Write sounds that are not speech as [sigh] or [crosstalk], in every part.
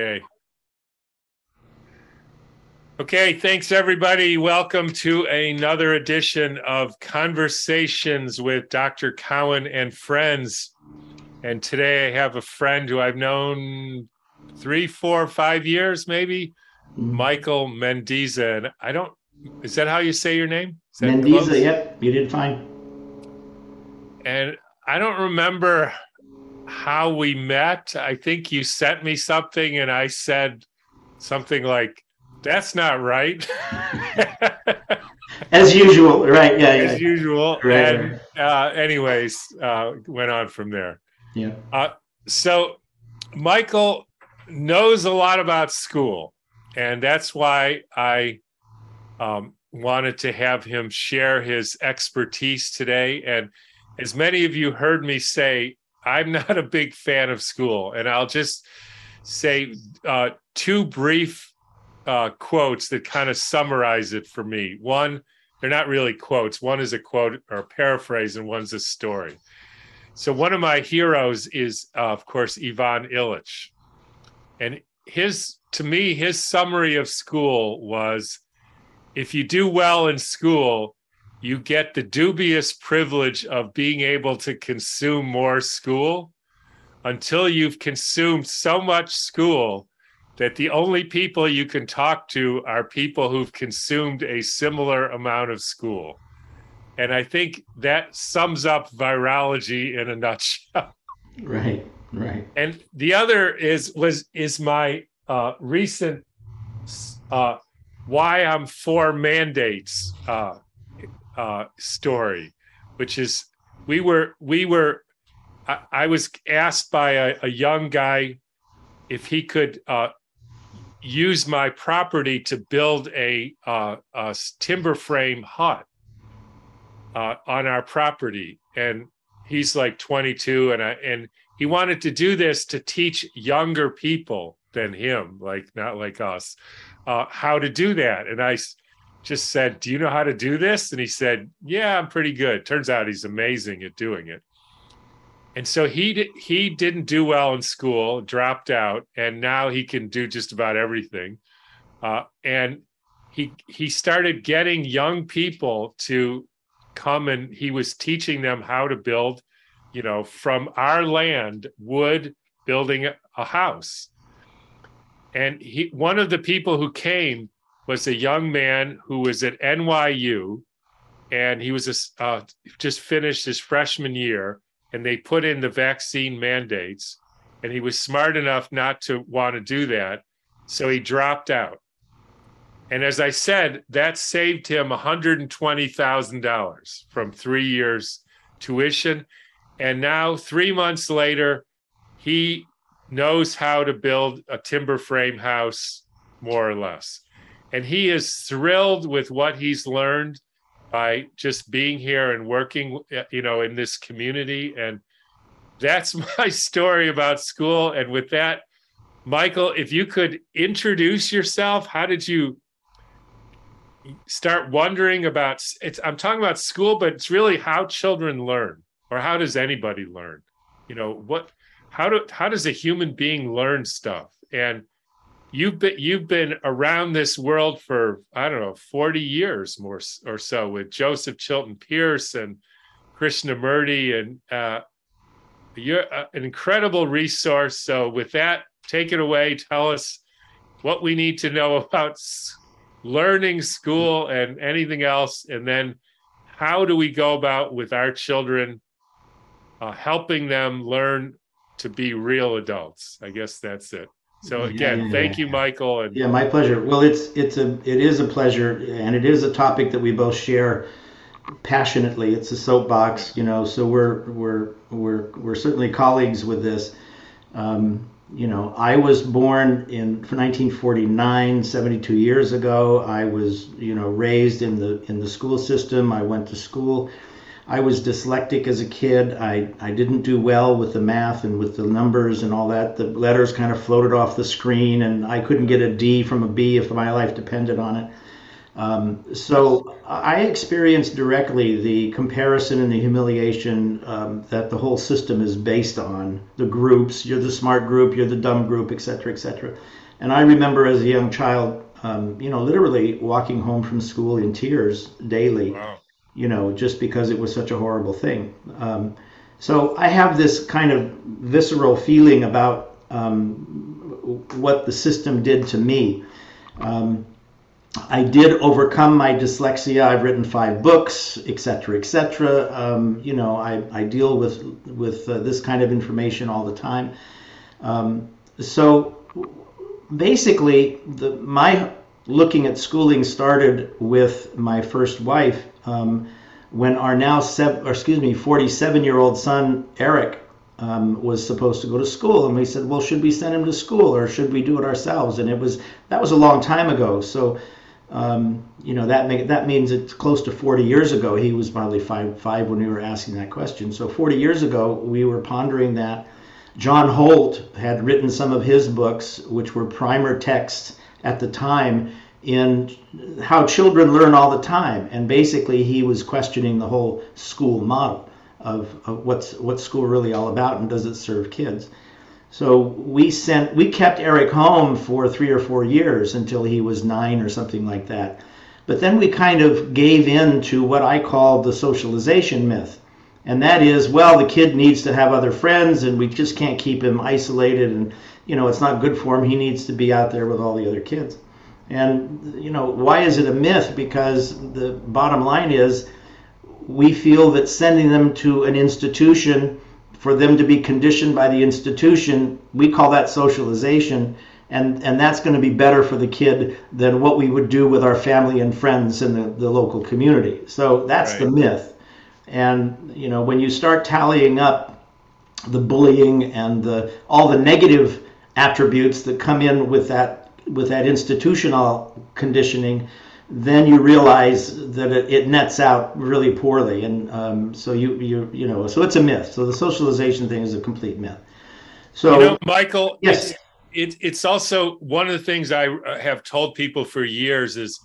Okay. Okay, thanks everybody. Welcome to another edition of Conversations with Dr. Cowan and Friends. And today I have a friend who I've known three, four, five years, maybe, mm-hmm. Michael Mendizza. And I don't, is that how you say your name? Mendizza, yep, you did fine. And I don't remember how we met. I think you sent me something and I said something like, that's not right. [laughs] As usual, right? Yeah, as usual. Right, and uh, anyways, uh, went on from there. Yeah. Uh, so Michael knows a lot about school, and that's why I um, wanted to have him share his expertise today. And as many of you heard me say, I'm not a big fan of school, and I'll just say uh, two brief uh, quotes that kind of summarize it for me. One, they're not really quotes. One is a quote or a paraphrase, and one's a story. So one of my heroes is, uh, of course, Ivan Illich, and his to me his summary of school was, if you do well in school, you get the dubious privilege of being able to consume more school until you've consumed so much school that the only people you can talk to are people who've consumed a similar amount of school. And I think that sums up virology in a [laughs] nutshell. Right, right. And the other is was is my uh, recent uh, why I'm for mandates uh, uh, story, which is we were we were I, I was asked by a, a, young guy if he could uh, use my property to build a, uh, a timber frame hut uh, on our property, and he's like 22, and I and he wanted to do this to teach younger people than him, like not like us, uh, how to do that. And I just said, Do you know how to do this? And he said, Yeah, I'm pretty good. Turns out he's amazing at doing it. And so he he didn't do well in school, dropped out, and now he can do just about everything. Uh, and he he started getting young people to come and he was teaching them how to build, you know, from our land, wood, building a house. And he one of the people who came was a young man who was at NYU, and he was a, uh, just finished his freshman year, and they put in the vaccine mandates, and he was smart enough not to want to do that, so he dropped out. And as I said, that saved him $120,000 from three years tuition. And now, three months later, he knows how to build a timber frame house, more or less and he is thrilled with what he's learned by just being here and working uh, you know in this community. And that's [laughs] my story about school. And with that michael if you could introduce yourself how did you start wondering about it's i'm talking about school but it's really how children learn or how does anybody learn? You know what how do how does a human being learn stuff? And you've been you've been around this world for I don't know 40 years more or so with Joseph Chilton Pearce and Krishnamurti and uh, you're uh, an incredible resource. So with that, take it away. Tell us what we need to know about learning school and anything else, and then how do we go about with our children uh, helping them learn to be real adults? I guess that's it. So again, yeah, thank you, Michael. And yeah, my pleasure. Well, it's it's a it is a pleasure, and it is a topic that we both share passionately. It's a soapbox, you know. So we're we're we're we're certainly colleagues with this. Um, you know, I was born in 1949, 72 years ago. I was you know raised in the in the school system. I went to school I was dyslexic as a kid. I, I didn't do well with the math and with the numbers and all that. The letters kind of floated off the screen, and I couldn't get a D from a B if my life depended on it. Um, so I experienced directly the comparison and the humiliation um, that the whole system is based on the groups. You're the smart group, you're the dumb group, etc., etc. And I remember as a young child, um, you know, literally walking home from school in tears daily. Wow. You know, just because it was such a horrible thing. Um, so I have this kind of visceral feeling about um, what the system did to me. Um, I did overcome my dyslexia. I've written five books, etc., etc. Um, you know, I, I deal with with uh, this kind of information all the time. Um, so basically, the, my looking at schooling started with my first wife um, when our now seven, or excuse me, 47 year old son Eric um, was supposed to go to school, and we said, well, should we send him to school or should we do it ourselves? And it was that was a long time ago, so um, you know that make, that means it's close to 40 years ago. He was probably five five when we were asking that question. So 40 years ago, we were pondering that. John Holt had written some of his books, which were primer texts at the time in how children learn all the time, and basically he was questioning the whole school model of, of what's what's school really all about and does it serve kids. So we sent we kept Eric home for three or four years until he was nine or something like that. But then we kind of gave in to what I call the socialization myth. And that is, well, the kid needs to have other friends and we just can't keep him isolated and you know, it's not good for him. He needs to be out there with all the other kids. And you know, why is it a myth? Because the bottom line is we feel that sending them to an institution for them to be conditioned by the institution, we call that socialization. And, and that's going to be better for the kid than what we would do with our family and friends in the, the local community. So that's right. the myth. And you know, when you start tallying up the bullying and the all the negative attributes that come in with that with that institutional conditioning, then you realize that it, it nets out really poorly, and um, so you you you know so it's a myth. So the socialization thing is a complete myth. So you know, Michael, yes, it's, it, it's also one of the things I uh, have told people for years is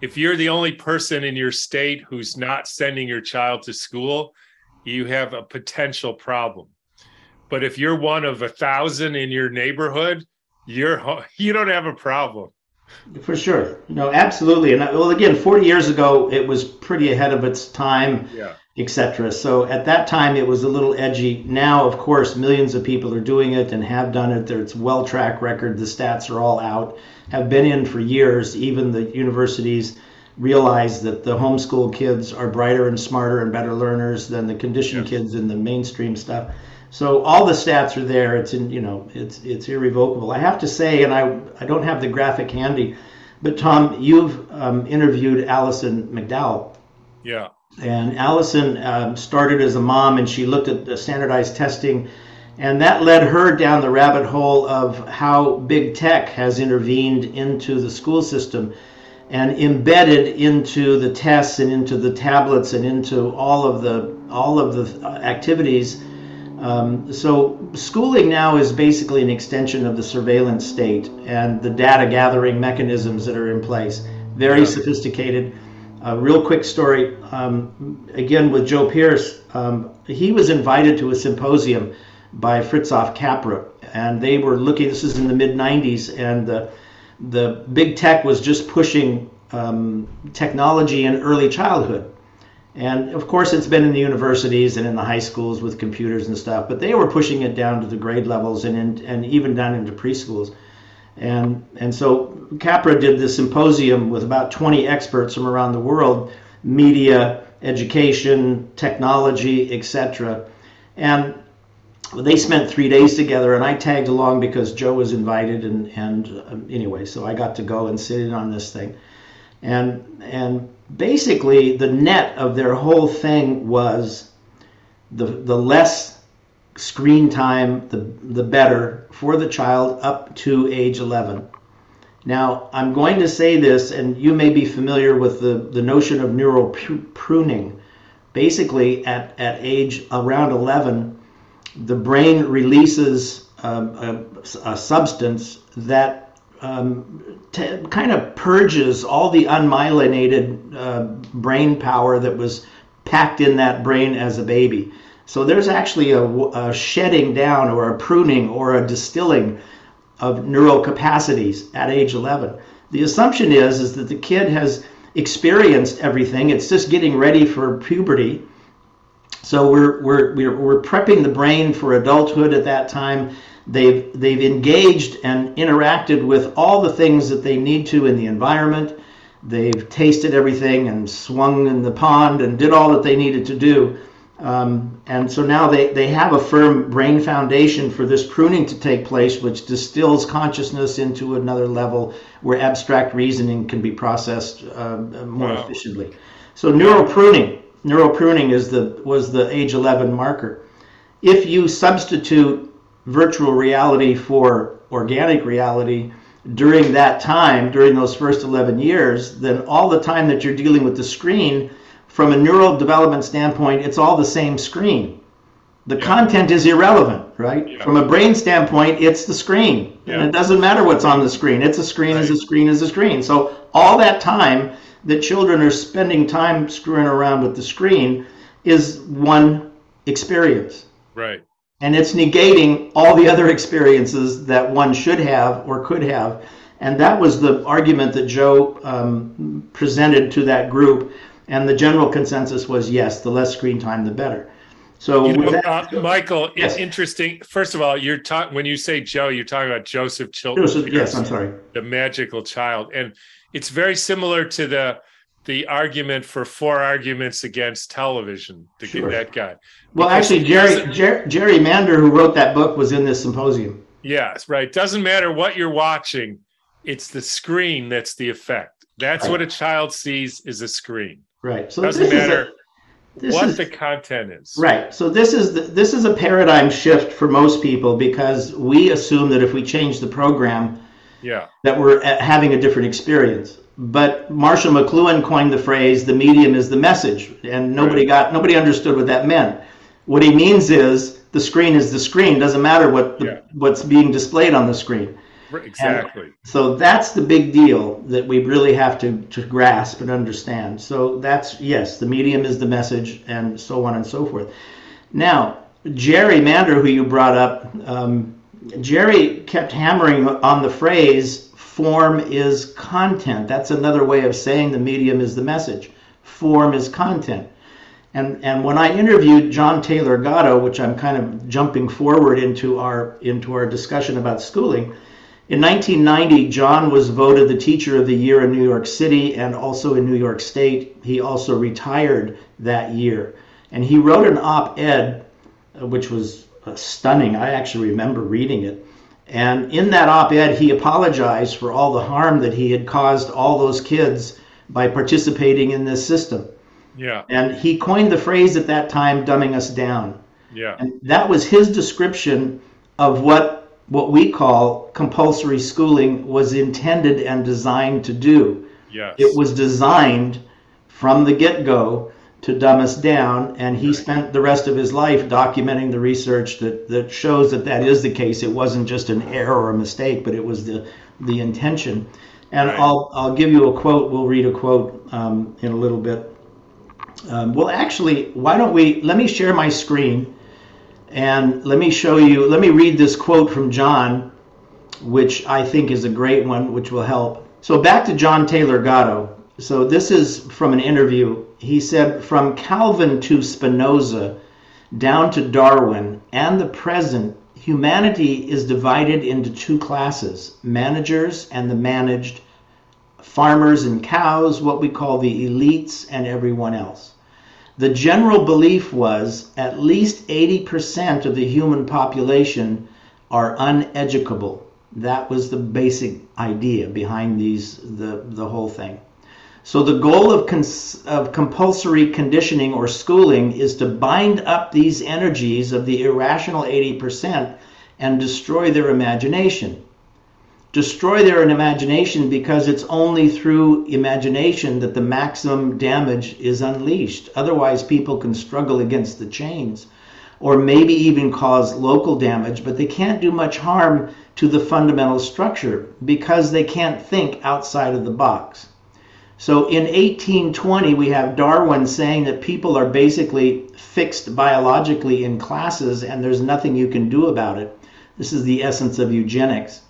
if you're the only person in your state who's not sending your child to school, you have a potential problem. But if you're one of a thousand in your neighborhood, you're you don't have a problem. For sure. No, absolutely. And well, again, 40 years ago, it was pretty ahead of its time, yeah. etc. So at that time, it was a little edgy. Now, of course, millions of people are doing it and have done it. It's well track record. The stats are all out, have been in for years. Even the universities realize that the homeschool kids are brighter and smarter and better learners than the conditioned kids in the mainstream stuff. So all the stats are there. It's in, you know, it's it's irrevocable. I have to say, and I I don't have the graphic handy, but Tom, you've um, interviewed Alison McDowell. Yeah. And Alison um, started as a mom, and she looked at the standardized testing, and that led her down the rabbit hole of how big tech has intervened into the school system and embedded into the tests and into the tablets and into all of the all of the activities um, so schooling now is basically an extension of the surveillance state and the data gathering mechanisms that are in place. Very sophisticated. A real quick story, um, again with Joe Pearce. Um, he was invited to a symposium by Fritjof Capra, and they were looking. This is in the mid '90s, and the the big tech was just pushing um, technology in early childhood. And of course, it's been in the universities and in the high schools with computers and stuff, but they were pushing it down to the grade levels and in, and even down into preschools. And and so Capra did this symposium with about 20 experts from around the world, media, education, technology, etc. And they spent three days together, and I tagged along because Joe was invited, and and um, anyway, so I got to go and sit in on this thing, and and basically the net of their whole thing was the the less screen time the the better for the child up to age 11 now i'm going to say this and you may be familiar with the the notion of neural pruning. Basically at at age around 11 the brain releases um, a, a, substance that um, t- kind of purges all the unmyelinated uh, brain power that was packed in that brain as a baby. So there's actually a, a shedding down or a pruning or a distilling of neural capacities at age 11. The assumption is is that the kid has experienced everything. It's just getting ready for puberty. So we're, we're, we're, we're prepping the brain for adulthood at that time. They've, they've engaged and interacted with all the things that they need to in the environment. They've tasted everything and swung in the pond and did all that they needed to do. Um, and so now they, they have a firm brain foundation for this pruning to take place, which distills consciousness into another level where abstract reasoning can be processed uh, more wow. efficiently. So neural pruning, neural pruning is the was the age 11 marker. If you substitute virtual reality for organic reality during that time, during those first 11 years, then all the time that you're dealing with the screen from a neural development standpoint, it's all the same screen. The yeah. content is irrelevant, right? Yeah. From a brain standpoint, it's the screen. Yeah. And it doesn't matter what's on the screen. It's a screen, right. is a screen, is a screen. So all that time that children are spending time screwing around with the screen is one experience. Right. And it's negating all the other experiences that one should have or could have. And that was the argument that Joe um, presented to that group and the general consensus was yes, the less screen time, the better. So, you know, that, uh, Michael, yes. it's interesting. First of all, you're talking when you say Joe, you're talking about Joseph Chilton. Joseph, yes, I'm sorry. The magical child, and it's very similar to the the argument for four arguments against television to sure. get that guy. Well, because actually, Jerry Jer- Jerry Mander, who wrote that book, was in this symposium. Yes, right. Doesn't matter what you're watching; it's the screen that's the effect. That's right. what a child sees is a screen. Right. So doesn't matter a, what is, the content is. Right. So this is the, this is a paradigm shift for most people because we assume that if we change the program, yeah, that we're uh, having a different experience. But Marshall McLuhan coined the phrase "the medium is the message," and nobody right. got nobody understood what that meant. What he means is the screen is the screen. Doesn't matter what the, yeah. what's being displayed on the screen. Exactly. And so that's the big deal that we really have to, to grasp and understand. So that's, yes, the medium is the message and so on and so forth. Now, Jerry Mander, who you brought up, um, Jerry kept hammering on the phrase form is content. That's another way of saying the medium is the message. Form is content. And, and when I interviewed John Taylor Gatto, which I'm kind of jumping forward into our into our discussion about schooling, in 1990, John was voted the Teacher of the Year in New York City and also in New York State. He also retired that year. And he wrote an op ed, uh, which was uh, stunning. I actually remember reading it. And in that op ed, he apologized for all the harm that he had caused all those kids by participating in this system. Yeah. And he coined the phrase at that time, dumbing us down. Yeah. And that was his description of what what we call compulsory schooling was intended and designed to do. Yes. It was designed from the get go to dumb us down, and he spent the rest of his life documenting the research that, that shows that that is the case. It wasn't just an error or a mistake, but it was the, the intention. And right. I'll, I'll give you a quote. We'll read a quote um, in a little bit. Um, well, actually, why don't we let me share my screen and let me show you, let me read this quote from John, which I think is a great one, which will help. So back to John Taylor Gatto. So this is from an interview. He said, From Calvin to Spinoza, down to Darwin, and the present, humanity is divided into two classes managers and the managed, farmers and cows, what we call the elites, and everyone else. The general belief was at least 80% of the human population are uneducable. That was the basic idea behind these the, the whole thing. So the goal of, cons- of compulsory conditioning or schooling is to bind up these energies of the irrational 80% and destroy their imagination destroy their imagination because it's only through imagination that the maximum damage is unleashed. Otherwise, people can struggle against the chains. or maybe even cause local damage, but they can't do much harm to the fundamental structure because they can't think outside of the box. So in 1820, we have Darwin saying that people are basically fixed biologically in classes and there's nothing you can do about it. This is the essence of eugenics.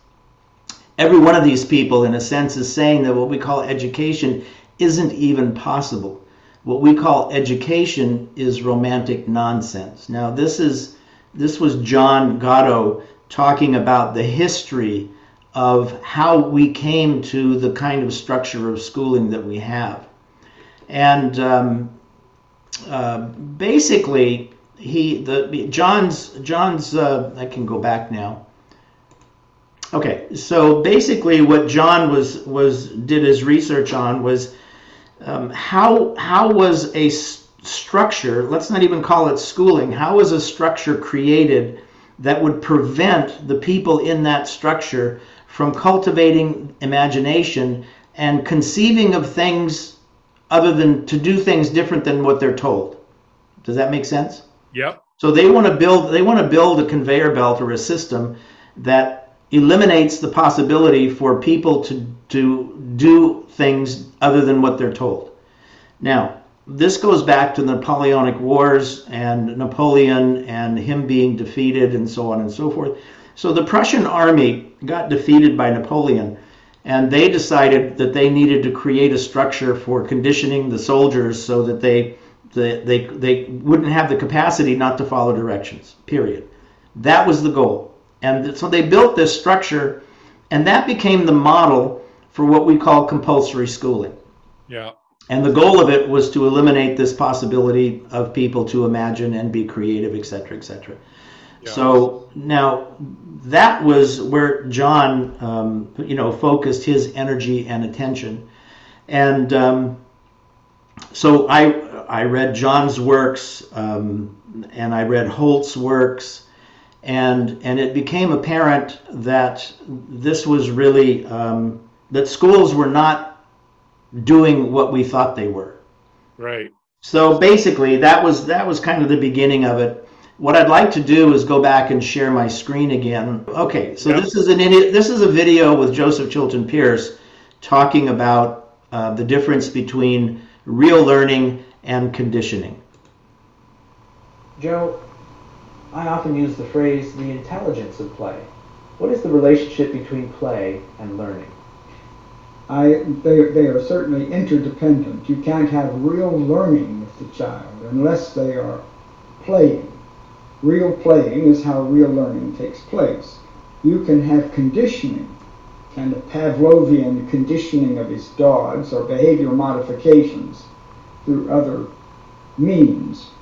Every one of these people, in a sense, is saying that what we call education isn't even possible. What we call education is romantic nonsense. Now, this is this was John Gatto talking about the history of how we came to the kind of structure of schooling that we have. And um, uh, basically, he the John's John's uh, I can go back now. Okay, so basically, what John was was did his research on was um, how how was a structure? Let's not even call it schooling. How was a structure created that would prevent the people in that structure from cultivating imagination and conceiving of things other than to do things different than what they're told? Does that make sense? Yep. So they want to build they want to build a conveyor belt or a system that eliminates the possibility for people to to do things other than what they're told. Now, this goes back to the Napoleonic Wars and Napoleon and him being defeated and so on and so forth. So the Prussian army got defeated by Napoleon and they decided that they needed to create a structure for conditioning the soldiers so that they they, they, they wouldn't have the capacity not to follow directions, period. That was the goal. And so they built this structure, and that became the model for what we call compulsory schooling. Yeah. And the goal of it was to eliminate this possibility of people to imagine and be creative, et cetera, et cetera. Yeah. So now that was where John, um, you know, focused his energy and attention. And um, so I I read John's works um, and I read Holt's works, and and it became apparent that this was really um, that schools were not doing what we thought they were. Right. So basically, that was that was kind of the beginning of it. What I'd like to do is go back and share my screen again. Okay, so yep. this is an this is a video with Joseph Chilton Pearce talking about uh, the difference between real learning and conditioning. Joe, I often use the phrase the intelligence of play. What is the relationship between play and learning? I, they, they are certainly interdependent. You can't have real learning with the child unless they are playing. Real playing is how real learning takes place. You can have conditioning, kind of Pavlovian conditioning of his dogs or behavior modifications through other means,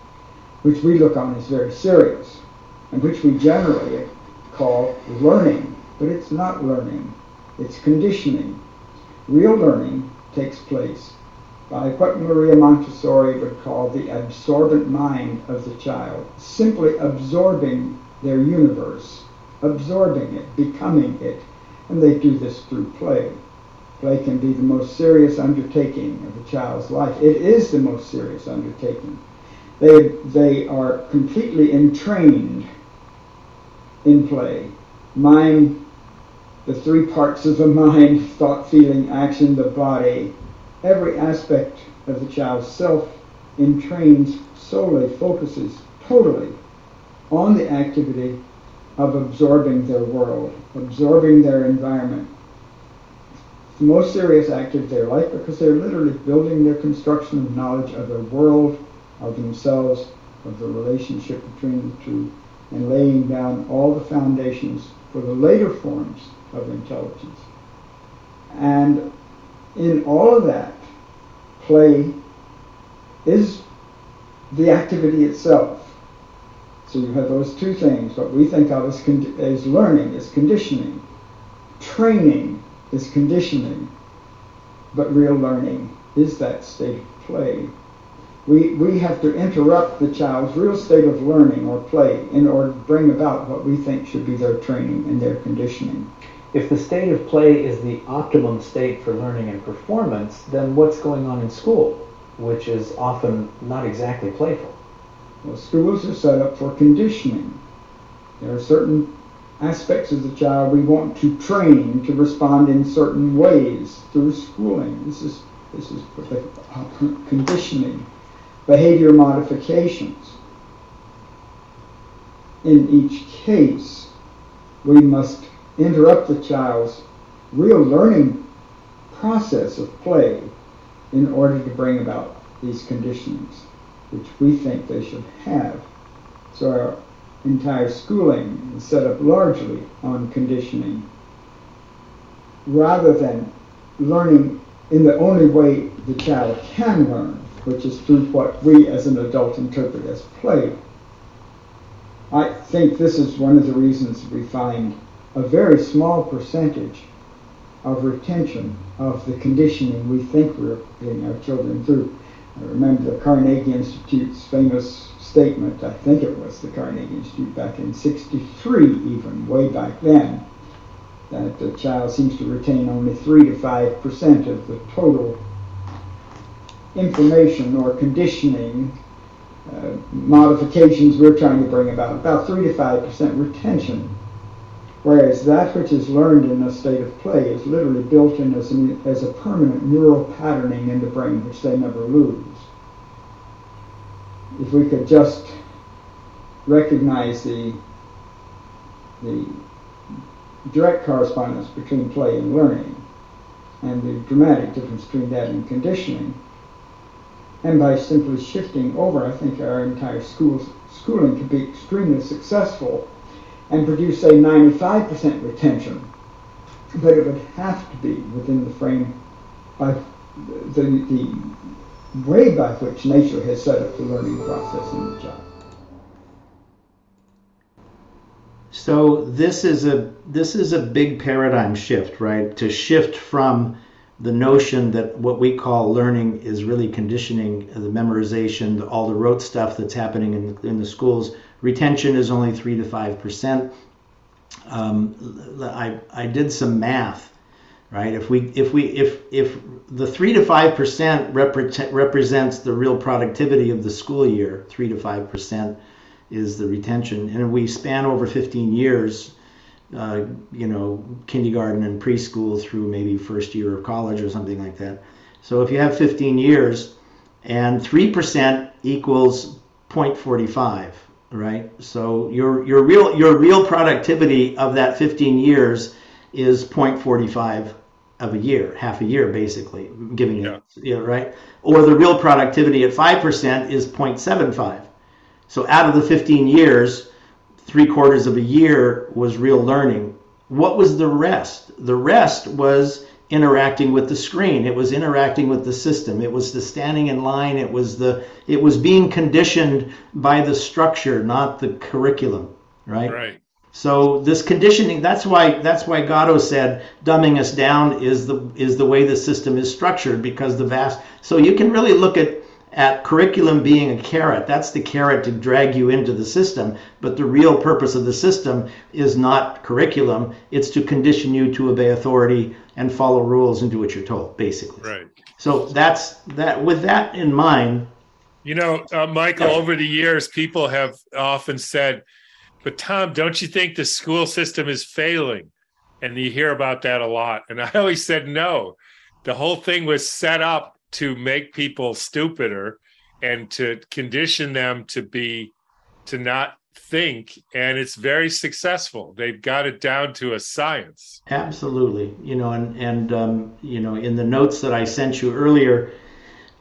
which we look on as very serious, and which we generally call learning. But it's not learning, it's conditioning. Real learning takes place by what Maria Montessori would call the absorbent mind of the child, simply absorbing their universe, absorbing it, becoming it, and they do this through play. Play can be the most serious undertaking of a child's life. It is the most serious undertaking. They, they are completely entrained in play. Mind, the three parts of the [laughs] mind thought, feeling, action, the body every aspect of the child's self entrains solely, focuses totally on the activity of absorbing their world, absorbing their environment, It's the most serious act of their life because they're literally building their construction of knowledge of their world, of themselves, of the relationship between the two, and laying down all the foundations for the later forms of intelligence. And in all of that, play is the activity itself. So you have those two things. What we think of as, con- as learning is conditioning. Training is conditioning, but real learning is that state of play. We, we have to interrupt the child's real state of learning or play in order to bring about what we think should be their training and their conditioning. If the state of play is the optimum state for learning and performance, then what's going on in school, which is often not exactly playful? Well, schools are set up for conditioning. There are certain aspects of the child we want to train to respond in certain ways through schooling. This is this is conditioning, behavior modifications. In each case, we must interrupt the child's real learning process of play in order to bring about these conditionings, which we think they should have. So our entire schooling is set up largely on conditioning rather than learning in the only way the child can learn, which is through what we as an adult interpret as play. I think this is one of the reasons we find a very small percentage of retention of the conditioning we think we're getting our children through. I remember the Carnegie Institute's famous statement, I think it was the Carnegie Institute back in 63 even, way back then, that the child seems to retain only 3 to 5 percent of the total information or conditioning uh, modifications we're trying to bring about, about 3 to 5 percent retention. Whereas that which is learned in a state of play is literally built in as, an, as a permanent neural patterning in the brain which they never lose if we could just recognize the the direct correspondence between play and learning and the dramatic difference between that and conditioning. And by simply shifting over, I think our entire schools, schooling could be extremely successful and produce, say, 95% retention. But it would have to be within the frame of the, the way by which nature has set up the learning process in the child. So this is a this is a big paradigm shift, right? To shift from the notion that what we call learning is really conditioning, the memorization, all the rote stuff that's happening in in the schools. Retention is only three to five percent. Um, I I did some math right? If we if we if if the three to five percent represents the real productivity of the school year, three to five percent is the retention, and if we span over 15 years. Uh, you know, kindergarten and preschool through maybe first year of college or something like that. So if you have 15 years and 3% equals 0.45, right? So your your real your real productivity of that 15 years is 0.45 of a year, half a year basically, giving yeah. it, know, right? Or the real productivity at 5% is 0.75. So out of the 15 years, three quarters of a year was real learning. What was the rest? The rest was interacting with the screen. It was interacting with the system. It was the standing in line. It was the it was being conditioned by the structure, not the curriculum, right? Right. So this conditioning, that's why that's why Gatto said dumbing us down is the is the way the system is structured because the vast so you can really look at at curriculum being a carrot. That's the carrot to drag you into the system, but the real purpose of the system is not curriculum. It's to condition you to obey authority and follow rules and do what you're told, basically. Right. So that's that. With that in mind, you know, uh, Michael, over the years, people have often said but Tom, don't you think the school system is failing? And you hear about that a lot. And I always said no. The whole thing was set up to make people stupider and to condition them to be to not think and it's very successful they've got it down to a science absolutely you know and and um, you know in the notes that i sent you earlier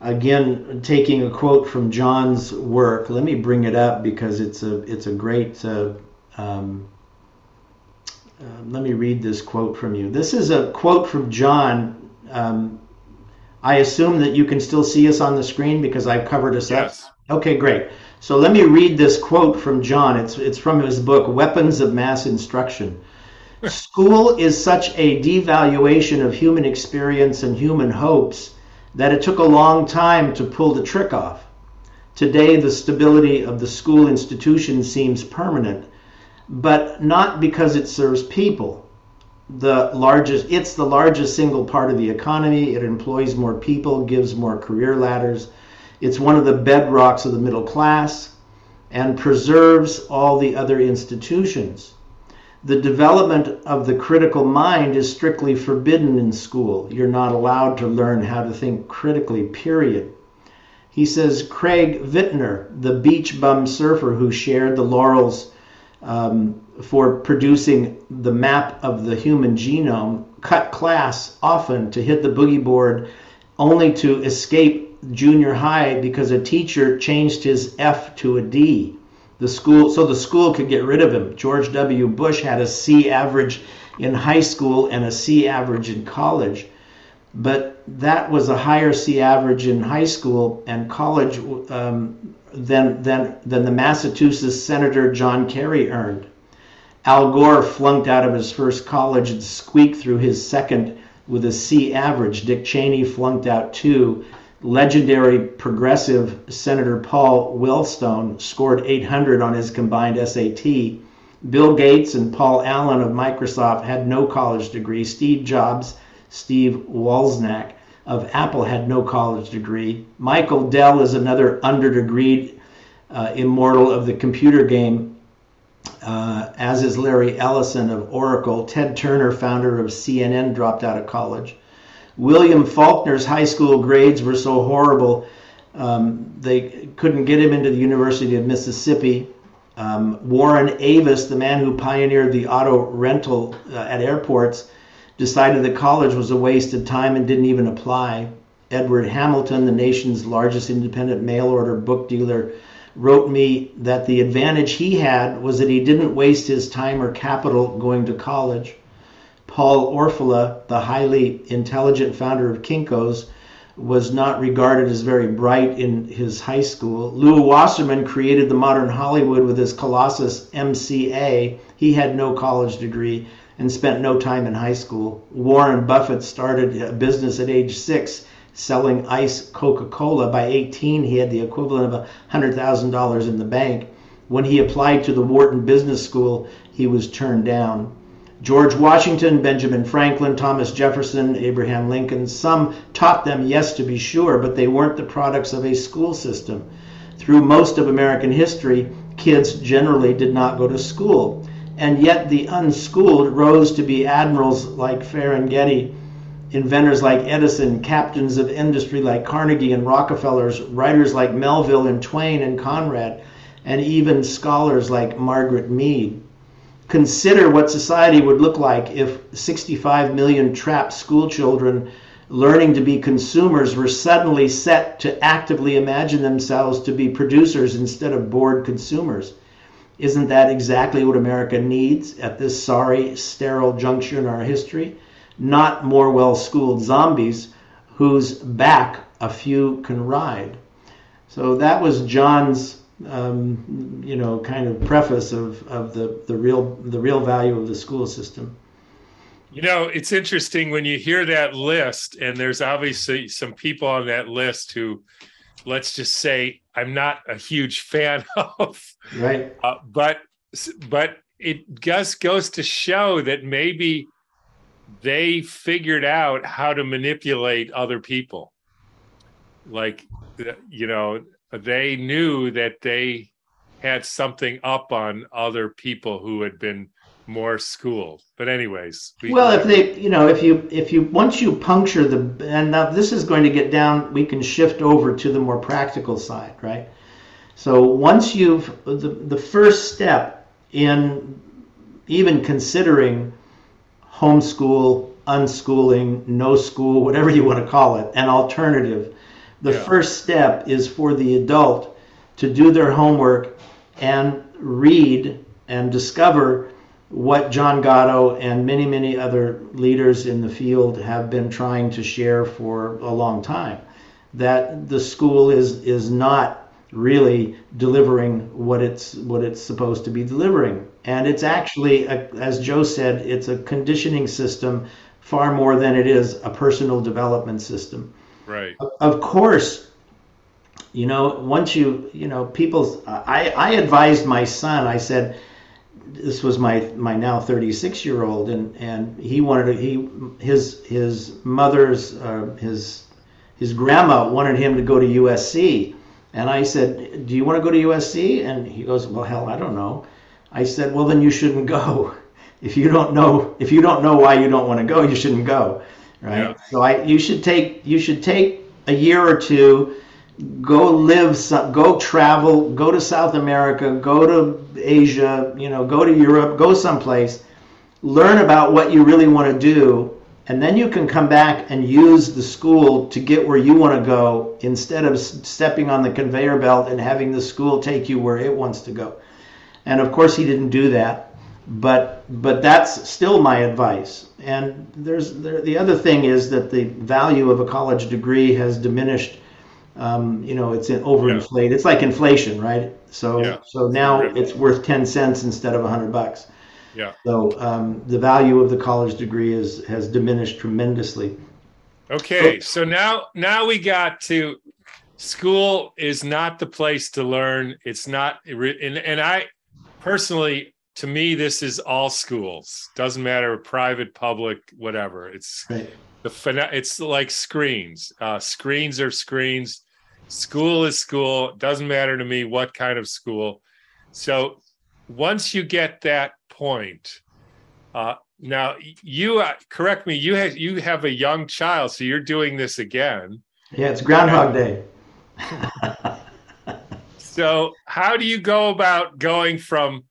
again taking a quote from John's work. Let me bring it up because it's a it's a great. Uh, um, uh, let me read this quote from you. This is a quote from John. Um, I assume that you can still see us on the screen because I've covered us yes. up. Okay, great. So let me read this quote from John. It's it's from his book Weapons of Mass Instruction. School is such a devaluation of human experience and human hopes that it took a long time to pull the trick off. Today, the stability of the school institution seems permanent, but not because it serves people. The largest, it's the largest single part of the economy. It employs more people, gives more career ladders. It's one of the bedrocks of the middle class. and preserves all the other institutions. The development of the critical mind is strictly forbidden in school. You're not allowed to learn how to think critically, period. He says Craig Venter, the beach bum surfer who shared the laurels um, for producing the map of the human genome, cut class often to hit the boogie board only to escape junior high because a teacher changed his F to a D the school so the school could get rid of him. George W. Bush had a C average in high school and a C average in college. But that was a higher C average in high school and college um, than, than, than the Massachusetts Senator John Kerry earned. Al Gore flunked out of his first college and squeaked through his second with a C average. Dick Cheney flunked out too legendary progressive Senator Paul Wellstone scored 800 on his combined SAT. Bill Gates and Paul Allen of Microsoft had no college degree. Steve Jobs, Steve Wozniak of Apple had no college degree. Michael Dell is another underdegreed uh, immortal of the computer game, uh, as is Larry Ellison of Oracle. Ted Turner, founder of CNN, dropped out of college. William Faulkner's high school grades were so horrible, um, they couldn't get him into the University of Mississippi. Um, Warren Avis, the man who pioneered the auto rental uh, at airports, decided that college was a waste of time and didn't even apply. Edward Hamilton, the nation's largest independent mail order book dealer, wrote me that the advantage he had was that he didn't waste his time or capital going to college. Paul Orfalea, the highly intelligent founder of Kinko's, was not regarded as very bright in his high school. Lew Wasserman created the modern Hollywood with his Colossus MCA. He had no college degree and spent no time in high school. Warren Buffett started a business at age six selling ice Coca Cola. By 18, he had the equivalent of $100,000 in the bank. When he applied to the Wharton Business School, he was turned down. George Washington, Benjamin Franklin, Thomas Jefferson, Abraham Lincoln, some taught them, yes, to be sure, but they weren't the products of a school system. Through most of American history, kids generally did not go to school. And yet the unschooled rose to be admirals like Ferlinghetti, inventors like Edison, captains of industry like Carnegie and Rockefellers, writers like Melville and Twain and Conrad, and even scholars like Margaret Mead consider what society would look like if 65 million trapped school children learning to be consumers were suddenly set to actively imagine themselves to be producers instead of bored consumers. Isn't that exactly what America needs at this sorry, sterile juncture in our history? Not more well schooled zombies whose back a few can ride. So that was John's um, you know, kind of preface of, of the, the real the real value of the school system. You know, it's interesting when you hear that list, and there's obviously some people on that list who, let's just say, I'm not a huge [laughs] fan of. Right. Uh, but but it just goes to show that maybe they figured out how to manipulate other people. Like, you know, they knew that they had something up on other people who had been more schooled. But anyways, we, well, if they, you know, if you if you once you puncture the and now this is going to get down, we can shift over to the more practical side, right? So once you've the the first step in even considering homeschool, unschooling, no school, whatever you want to call it, an alternative the yeah. first step is for the adult to do their homework and read and discover what John Gatto and many, many other leaders in the field have been trying to share for a long time. That the school is is not really delivering what it's what it's supposed to be delivering, and it's actually, a, as Joe said, it's a conditioning system far more than it is a personal development system. Right. Of course, you know, once you, you know, people, I, I advised my son, I said, this was my, my now 36 year old and, and he wanted to, he, his, his mother's, uh, his, his grandma wanted him to go to USC. And I said, Do you want to go to USC? And he goes, Well, hell, I don't know. I said, Well, then you shouldn't go. [laughs] If you don't know, if you don't know why you don't want to go, you shouldn't go, right? Yeah. So I, you should take, you should take a year or two, go live, some, go travel, go to South America, go to Asia, you know, go to Europe, go someplace, learn about what you really want to do, and then you can come back and use the school to get where you want to go instead of stepping on the conveyor belt and having the school take you where it wants to go. And of course, he didn't do that, but but that's still my advice. And there's there, the other thing is that the value of a college degree has diminished. Um, you know, it's in, overinflated. It's like inflation, right? So Yeah. so now it's worth ten cents instead of a hundred bucks. Yeah. So um, the value of the college degree is has diminished tremendously. Okay, so now now we got to school is not the place to learn. It's not and, and I personally to me this is all schools. Doesn't matter private, public, whatever. It's Right. the fina- it's like screens. Uh screens are screens. School is school. Doesn't matter to me what kind of school. So once you get that point, uh, now you uh, correct me. You have you have a young child, so you're doing this again. Yeah, it's Groundhog Day. [laughs] So how do you go about going from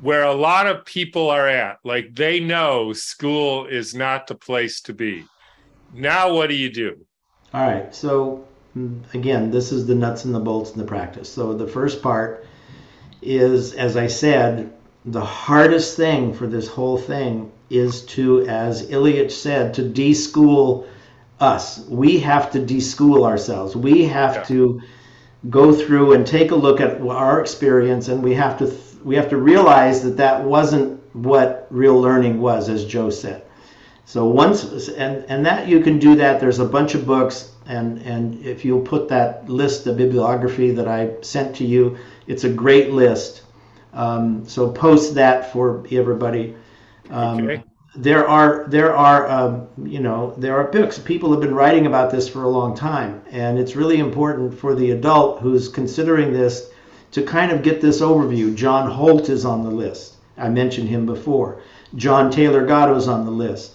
where a lot of people are at, like they know school is not the place to be? Now what do you do? All right. So again, this is the nuts and the bolts in the practice. So the first part is, as I said, the hardest thing for this whole thing is to, as Illich said, to deschool us. We have to deschool ourselves. We have Yeah. to go through and take a look at our experience, and we have to we have to realize that that wasn't what real learning was, as Joe said. So once and and that you can do that. There's a bunch of books, and and if you'll put that list, the bibliography that I sent to you, it's a great list. Um, so post that for everybody. Um, Okay. There are there are um, you know there are books. People have been writing about this for a long time, and it's really important for the adult who's considering this to kind of get this overview. John Holt is on the list. I mentioned him before. John Taylor Gatto is on the list.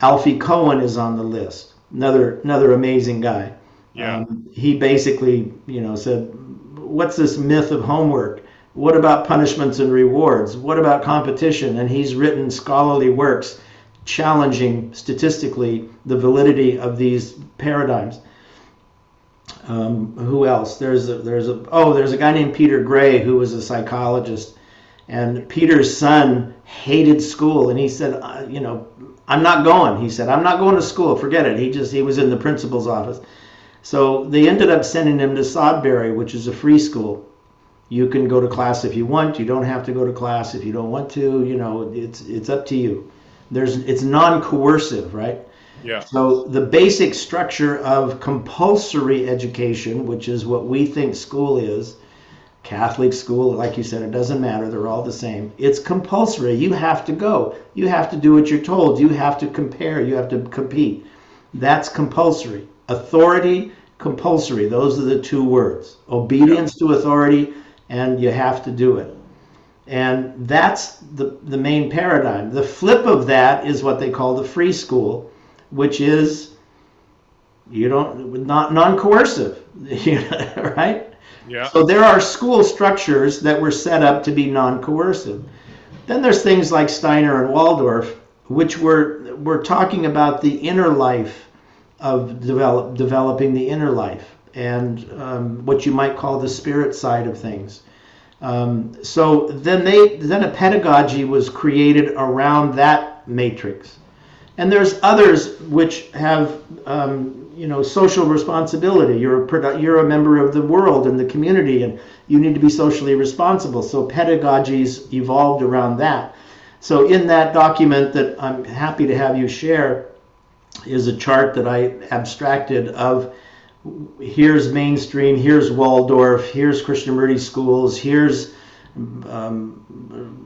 Alfie Kohn is on the list. Another another amazing guy. Yeah. Um, he basically, you know, said, "What's this myth of homework? What about punishments and rewards? What about competition?" And he's written scholarly works challenging statistically the validity of these paradigms. Um, who else? There's a, there's a oh there's a guy named Peter Gray who was a psychologist, and Peter's son hated school, and he said, uh, you know, I'm not going. He said, I'm not going to school. Forget it. He just he was in the principal's office. So they ended up sending him to Sudbury, which is a free school. You can go to class if you want. You don't have to go to class if you don't want to. You know, it's it's up to you. There's it's non-coercive, right? Yeah. So the basic structure of compulsory education, which is what we think school is, Catholic school, like you said, it doesn't matter. They're all the same. It's compulsory. You have to go. You have to do what you're told. You have to compare. You have to compete. That's compulsory. Authority, compulsory. Those are the two words. Obedience to authority, and you have to do it. And that's the, the main paradigm. The flip of that is what they call the free school, which is you don't not non-coercive, [laughs] right? Yeah. So there are school structures that were set up to be non-coercive. Then there's things like Steiner and Waldorf, which were were talking about the inner life of develop, developing the inner life and um, what you might call the spirit side of things. Um, so then they then a pedagogy was created around that matrix, and there's others which have um, you know social responsibility. You're a produ- you're a member of the world and the community, and you need to be socially responsible. So pedagogies evolved around that. So in that document that I'm happy to have you share is a chart that I abstracted of here's mainstream, here's Waldorf, here's Krishnamurti schools, here's um,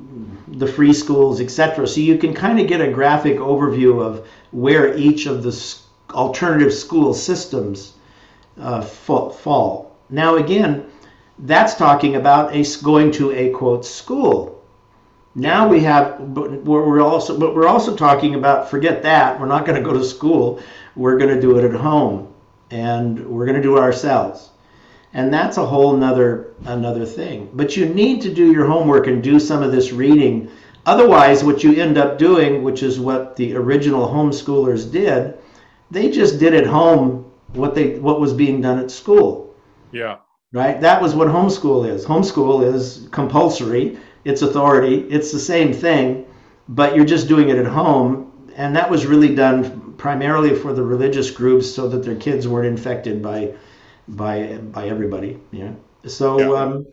the free schools, etc. So you can kind of get a graphic overview of where each of the alternative school systems uh, fall. Now, again, that's talking about a going to a quote school. Now we have, but we're also, but we're also talking about forget that. We're not going to go to school. We're going to do it at home, and we're going to do it ourselves. And that's a whole nother another thing. But you need to do your homework and do some of this reading. Otherwise, what you end up doing, which is what the original homeschoolers did, they just did at home what they what was being done at school. Yeah. Right? That was what homeschool is. Homeschool is compulsory it's authority, it's the same thing, but you're just doing it at home. And that was really done primarily for the religious groups so that their kids weren't infected by by by everybody. Yeah. So yeah. Um,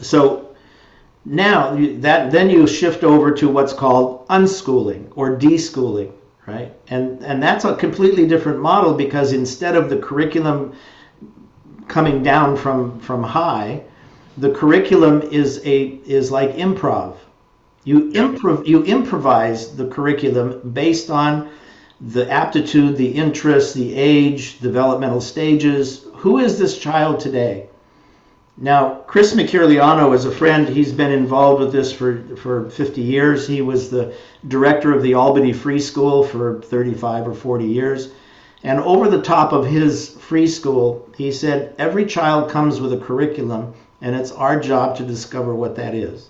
so now that then you shift over to what's called unschooling or deschooling, right? And and that's a completely different model because instead of the curriculum coming down from from high, the curriculum is a is like improv. You improv you improvise the curriculum based on the aptitude, the interest, the age, developmental stages. Who is this child today? Now, Chris Mercogliano is a friend. He's been involved with this for, for 50 years. He was the director of the Albany Free School for 35 or 40 years. And over the top of his free school, he said every child comes with a curriculum and it's our job to discover what that is.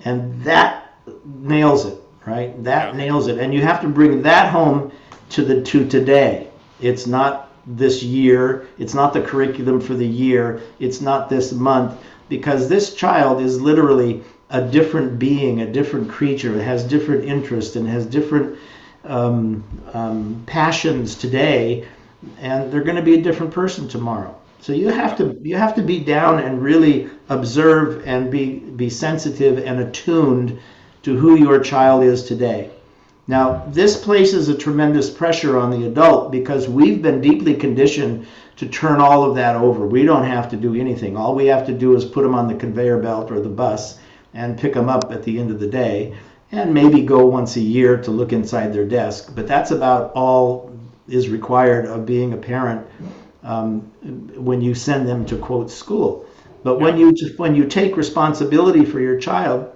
And that nails it, right? That yeah. nails it. And you have to bring that home to the to today. It's not this year, it's not the curriculum for the year, it's not this month because this child is literally a different being, a different creature, it has different interests and has different um, um, passions today, and they're going to be a different person tomorrow. So you have to you have to be down and really observe and be be sensitive and attuned to who your child is today. Now, this places a tremendous pressure on the adult because we've been deeply conditioned to turn all of that over. We don't have to do anything. All we have to do is put them on the conveyor belt or the bus and pick them up at the end of the day and maybe go once a year to look inside their desk. But that's about all is required of being a parent um, when you send them to quote school. But when you when you take responsibility for your child,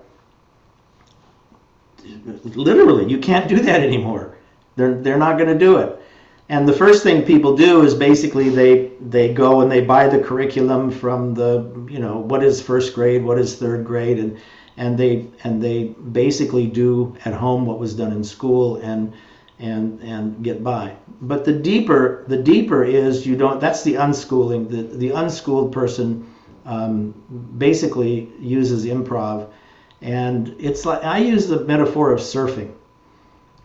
literally, you can't do that anymore. They're they're not going to do it. And the first thing people do is basically they they go and they buy the curriculum from the you know what is first grade, what is third grade, and and they and they basically do at home what was done in school and and and get by. But the deeper the deeper is you don't. That's the unschooling. The the unschooled person um, basically uses improv, and it's like I use the metaphor of surfing,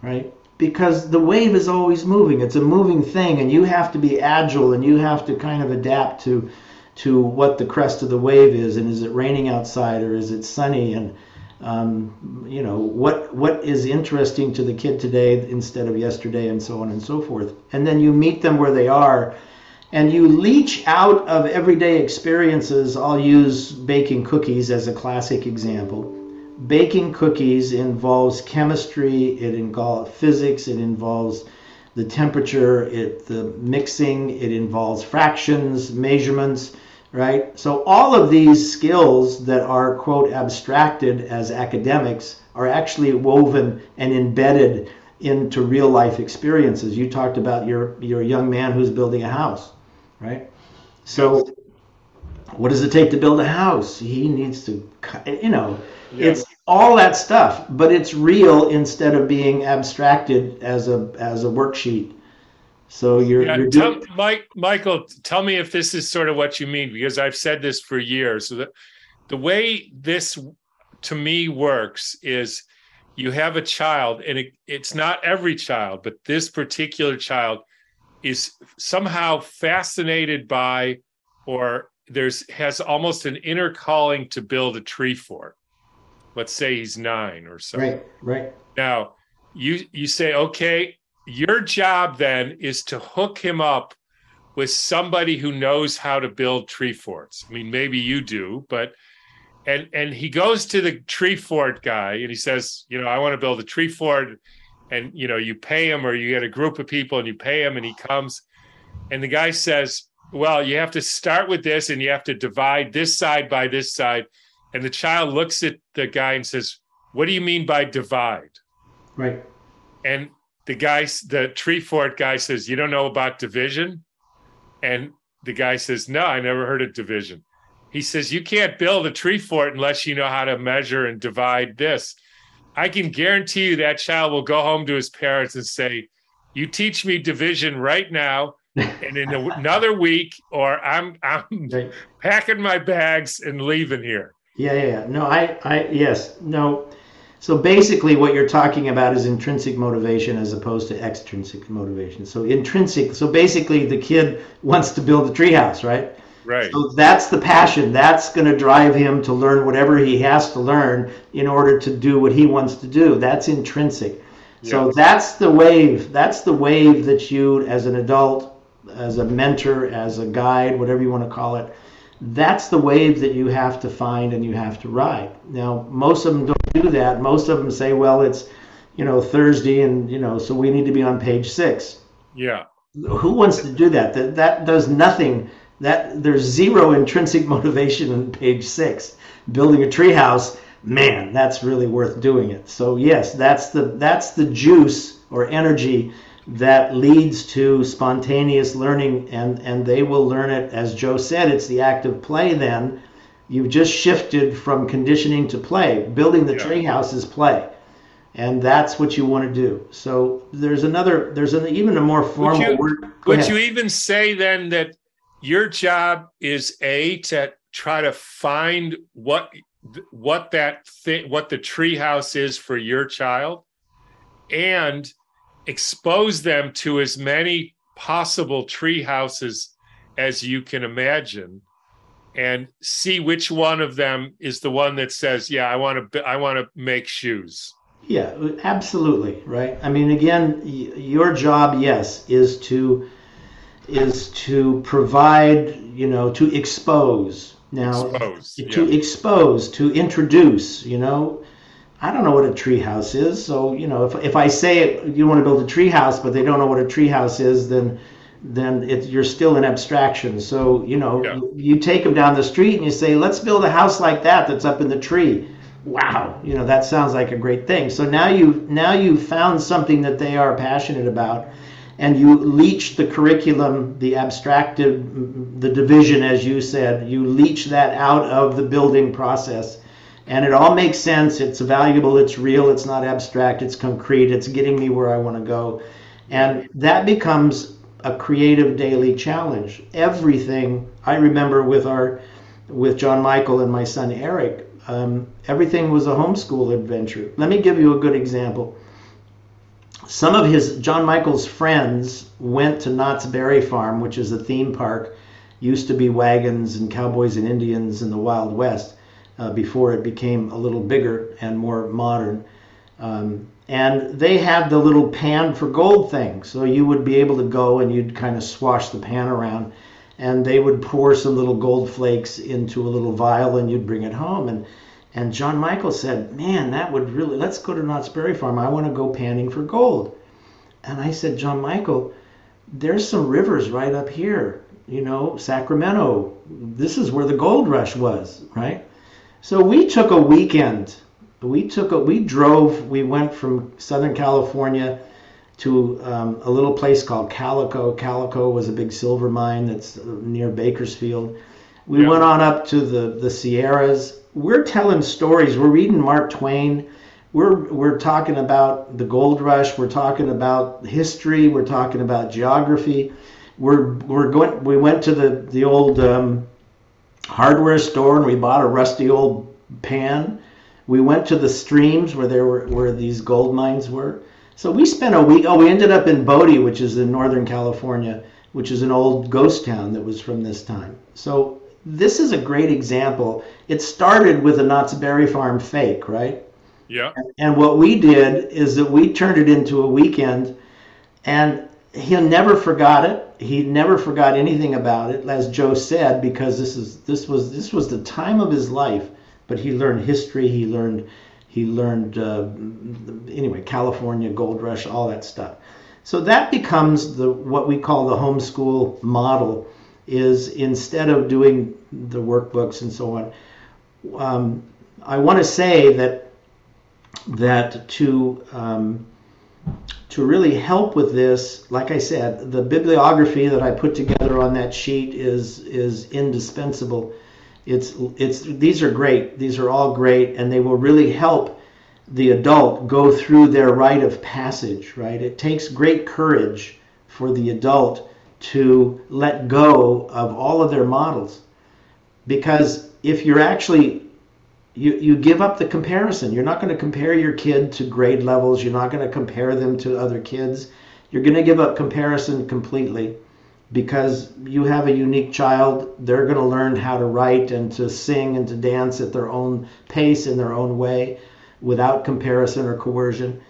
right? Because the wave is always moving. It's a moving thing, and you have to be agile, and you have to kind of adapt to to what the crest of the wave is, and is it raining outside or is it sunny, and um, you know what what is interesting to the kid today instead of yesterday and so on and so forth and then you meet them where they are and you leach out of everyday experiences i'll use baking cookies as a classic example baking cookies involves chemistry it involves physics it involves the temperature it the mixing it involves fractions measurements right? So all of these skills that are, quote, abstracted as academics are actually woven and embedded into real life experiences. You talked about your, your young man who's building a house, right? So what does it take to build a house? He needs to, you know, yeah. it's all that stuff, but it's real instead of being abstracted as a as a worksheet so you're, yeah, you're doing- tell, Mike, Michael, tell me if this is sort of what you mean because I've said this for years. So the, the way this to me works is you have a child, and it, it's not every child, but this particular child is somehow fascinated by or there's has almost an inner calling to build a tree fort. Let's say he's nine or so. Right, right. Now you you say, okay, your job then is to hook him up with somebody who knows how to build tree forts. I mean, maybe you do, but and and he goes to the tree fort guy and he says, you know, I want to build a tree fort, and you know, you pay him or you get a group of people and you pay him and he comes, and the guy says, well, you have to start with this and you have to divide this side by this side. And the child looks at the guy and says, What do you mean by divide? Right. And the guy, the tree fort guy says, You don't know about division? And the guy says, No, I never heard of division. He says, You can't build a tree fort unless you know how to measure and divide this. I can guarantee you that child will go home to his parents and say, You teach me division right now. And in another week, or I'm I'm right. packing my bags and leaving here. Yeah, yeah. No, I, I, yes, no. So basically, what you're talking about is intrinsic motivation as opposed to extrinsic motivation. So intrinsic. So basically, the kid wants to build a treehouse, right? Right. So that's the passion. That's going to drive him to learn whatever he has to learn in order to do what he wants to do. That's intrinsic. So that's the wave. That's the wave that you, as an adult, as a mentor, as a guide, whatever you want to call it, that's the wave that you have to find and you have to ride. Now, most of them don't do that. Most of them say, well, it's, you know, Thursday and, you know, so we need to be on page six. Yeah. Who wants to do that? That, that does nothing. That there's zero intrinsic [laughs] motivation in page six. Building a treehouse, man, that's really worth doing it. So yes, that's the that's the juice or energy that leads to spontaneous learning and and they will learn it. As joe said it's the act of play then. You've just shifted from conditioning to play. Building the yeah. treehouse is play and that's what you want to do. So there's another there's an even a more formal would you, word. Would you even say then that your job is a to try to find what what that thing what the treehouse is for your child and expose them to as many possible tree houses as you can imagine and see which one of them is the one that says yeah i want to i want to make shoes. Yeah absolutely right? I mean again your job yes is to is to provide you know to expose. Now expose, to yeah. expose to introduce you know I don't know what a treehouse is. So you know, if if I say it, you want to build a treehouse, but they don't know what a treehouse is, then then it, you're still in abstraction. So you know, yeah. you, take them down the street and you say, let's build a house like that that's up in the tree. Wow, you know that sounds like a great thing. So now you now you've found something that they are passionate about, and you leach the curriculum, the abstracted, the division, as you said, you leach that out of the building process and it all makes sense. It's valuable, it's real, it's not abstract, it's concrete, it's getting me where I want to go. And that becomes a creative daily challenge. Everything I remember with our with John Michael and my son Eric, um, everything was a homeschool adventure. Let me give you a good example. Some of his John Michael's friends went to Knott's Berry Farm, which is a theme park, used to be wagons and cowboys and Indians in the Wild West uh, before it became a little bigger and more modern. Um, and they had the little pan for gold thing. So you would be able to go and you'd kind of swash the pan around and they would pour some little gold flakes into a little vial and you'd bring it home. And, and John Michael said, Man, that would really, let's go to Knott's Berry Farm. I want to go panning for gold. And I said, John Michael, there's some rivers right up here, you know, Sacramento. This is where the gold rush was, right? So we took a weekend. We took a we drove. We went from Southern California to um, a little place called Calico. Calico was a big silver mine that's near Bakersfield. We yeah. went on up to the the Sierras. We're telling stories. We're reading Mark Twain. We're we're talking about the gold rush. We're talking about history. We're talking about geography. We're we're going. We went to the the old um, hardware store and we bought a rusty old pan. We went to the streams where there were where these gold mines were. So we spent a week. Oh, we ended up in Bodie, which is in Northern California, which is an old ghost town that was from this time. So this is a great example. It started with a Knott's Berry Farm fake, right? Yeah. And, and what we did is that we turned it into a weekend, and he never forgot it. He never forgot anything about it, as Joe said, because this is this was this was the time of his life. But he learned history. He learned he learned uh, anyway California gold rush, all that stuff. So that becomes the what we call the homeschool model. is instead of doing the workbooks and so on, um, I want to say that that to um, to really help with this, like I said, the bibliography that I put together on that sheet is is indispensable. It's it's these are great. These are all great, and they will really help the adult go through their rite of passage. Right? It takes great courage for the adult to let go of all of their models, because if you're actually you, you give up the comparison. You're not going to compare your kid to grade levels. You're not going to compare them to other kids. You're going to give up comparison completely because you have a unique child. They're going to learn how to write and to sing and to dance at their own pace in their own way without comparison or coercion.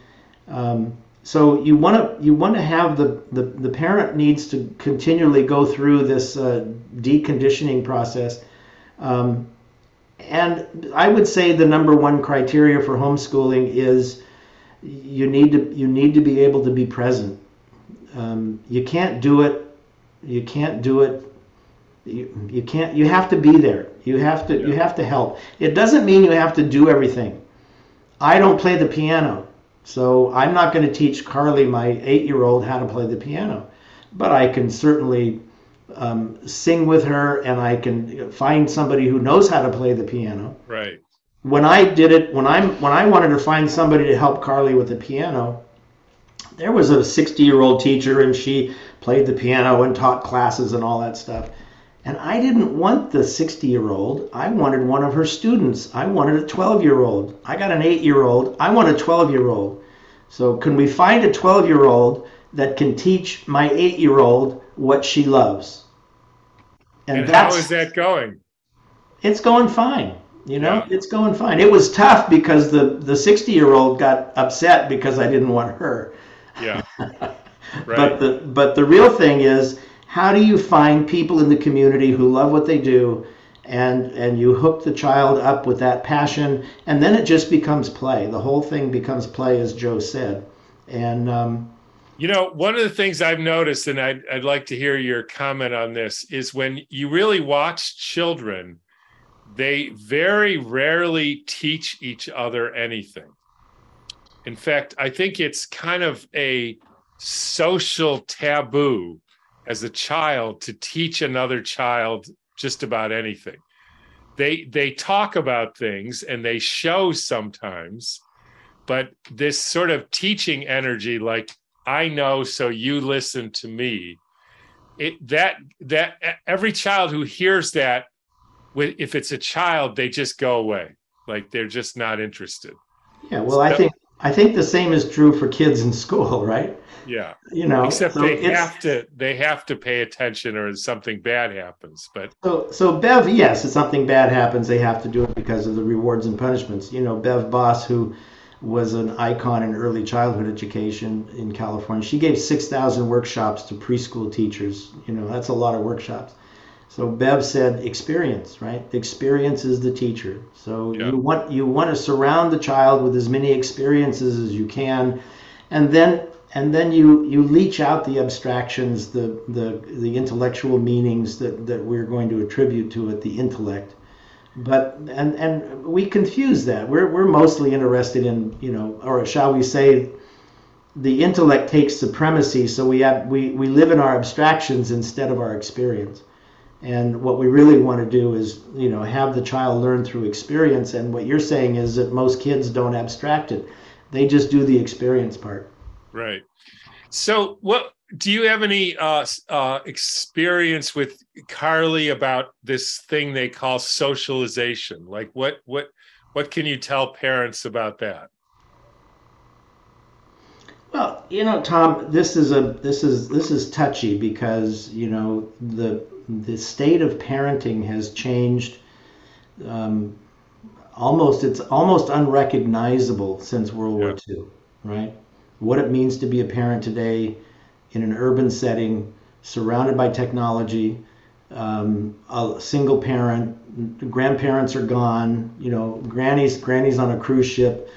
Um, so you want to you want to have the, the the parent needs to continually go through this uh, deconditioning process. Um, and I would say the number one criteria for homeschooling is you need to you need to be able to be present. Um, you can't do it. You can't do it. You, you can't. You have to be there. You have to. Yeah. You have to help. It doesn't mean you have to do everything. I don't play the piano, so I'm not going to teach Carly, my eight-year-old, how to play the piano. But I can certainly um, sing with her and I can find somebody who knows how to play the piano. Right. When I did it, when I'm when I wanted to find somebody to help Carly with the piano, there was a 60 year old teacher and she played the piano and taught classes and all that stuff. And I didn't want the 60 year old. I wanted one of her students. I wanted a 12 year old. I got an 8 year old. I want a 12 year old. So, can we find a 12 year old that can teach my 8 year old what she loves? And, and how is that going? It's going fine. You know, yeah. it's going fine. It was tough because the the 60 year old got upset because I didn't want her. Yeah. [laughs] Right. but the but the real thing is how do you find people in the community who love what they do and and you hook the child up with that passion and then it just becomes play. The whole thing becomes play as Joe said. And um, you know, one of the things I've noticed, and I'd, I'd like to hear your comment on this, is when you really watch children, they very rarely teach each other anything. In fact, I think it's kind of a social taboo as a child to teach another child just about anything. They they talk about things and they show sometimes, but this sort of teaching energy, like I know, so you listen to me. It that that every child who hears that, if it's a child, they just go away, like they're just not interested. Yeah, well, so, I think I think the same is true for kids in school, [laughs] right? Yeah, you know, except so they have to they have to pay attention, or something bad happens. But so so Bev, yes, if something bad happens, they have to do it because of the rewards and punishments. You know, Bev Bos, who was an icon in early childhood education in California. She gave 6,000 workshops to preschool teachers. You know, that's a lot of workshops. So Bev said experience, right? The experience is the teacher. So yeah. you want you want to surround the child with as many experiences as you can and then and then you you leach out the abstractions, the the the intellectual meanings that that we're going to attribute to it, the intellect but and and we confuse that. We're we're mostly interested in you know, or shall we say, the intellect takes supremacy. So we have we we live in our abstractions instead of our experience. And what we really want to do is you know have the child learn through experience. And what you're saying is that most kids don't abstract it; they just do the experience part. Right. So what do you have any uh, uh, experience with Carly about this thing they call socialization? Like, what what what can you tell parents about that? Well, you know, Tom, this is a this is this is touchy because you know the the state of parenting has changed. Um, almost it's almost unrecognizable since World yeah. War II, right? What it means to be a parent today in an urban setting, surrounded by technology, um, a single parent, grandparents are gone, you know, granny's granny's on a cruise ship,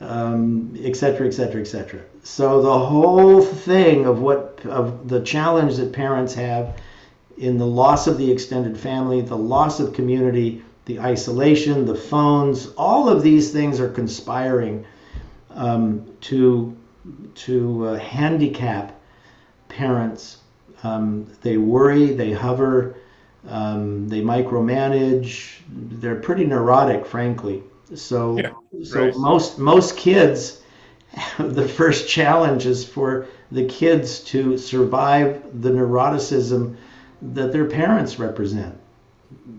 um, et cetera, et cetera, et cetera. So the whole thing of what of the challenge that parents have in the loss of the extended family, the loss of community, the isolation, the phones, all of these things are conspiring um, to to uh, handicap parents. Um, they worry, they hover, um, they micromanage. They're pretty neurotic, frankly. So, Yeah, so right. most most kids, [laughs] the first challenge is for the kids to survive the neuroticism that their parents represent.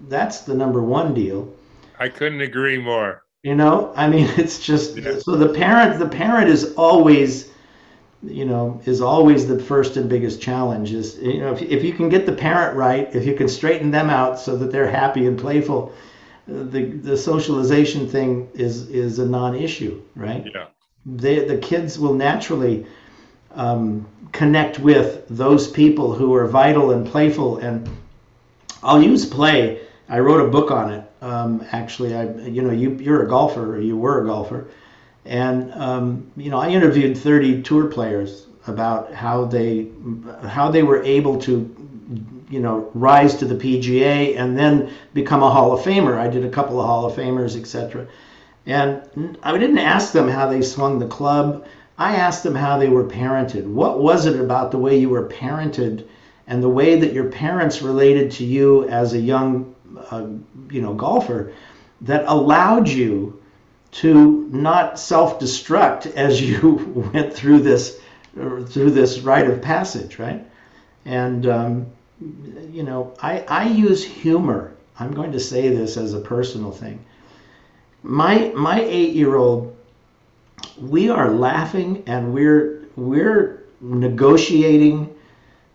That's the number one deal. I couldn't agree more. You know, I mean, [laughs] it's just Yeah. so the parent, the parent is always, you know, is always the first and biggest challenge. Is you know, if, if you can get the parent right, if you can straighten them out so that they're happy and playful, the the socialization thing is is a non-issue, right? Yeah. They, the kids will naturally um, connect with those people who are vital and playful. And I'll use play. I wrote a book on it. Um, actually, I you know you you're a golfer or you were a golfer, and um, you know I interviewed 30 tour players about how they how they were able to you know rise to the PGA and then become a Hall of Famer. I did a couple of Hall of Famers, etc. And I didn't ask them how they swung the club. I asked them how they were parented. What was it about the way you were parented and the way that your parents related to you as a young, uh, you know, golfer that allowed you to not self-destruct as you [laughs] went through this through this rite of passage, right? And um, you know, I, I use humor. I'm going to say this as a personal thing my my eight year old we are laughing and we're we're negotiating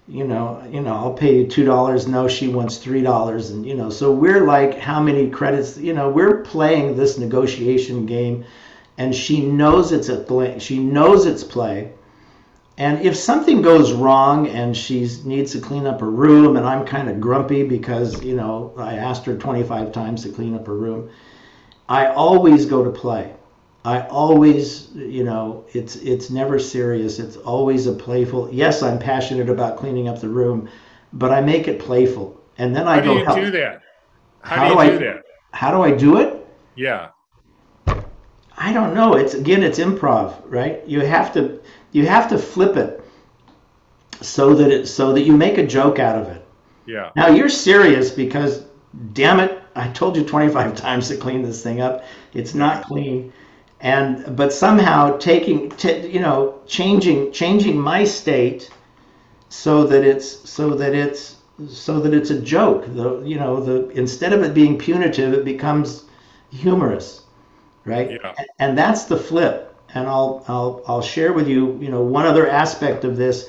you know you know i'll pay you two dollars no she wants three dollars and you know so we're like how many credits you know we're playing this negotiation game and she knows it's a play she knows it's play and if something goes wrong and she needs to clean up her room and i'm kind of grumpy because you know i asked her 25 times to clean up her room I always go to play. I always, you know, it's it's never serious. It's always a playful. Yes, I'm passionate about cleaning up the room, but I make it playful. And then I How do go you help. do that? How, How do do I- do that? How do I do it? Yeah. I don't know. It's again, it's improv, right? You have to you have to flip it so that it so that you make a joke out of it. Yeah. Now you're serious because, damn it, I told you 25 [laughs] times to clean this thing up. It's not clean, and but somehow taking, t- you know, changing changing my state so that it's so that it's so that it's a joke. The you know the instead of it being punitive, it becomes humorous, right? Yeah. And- And that's the flip. And I'll I'll I'll share with you you know one other aspect of this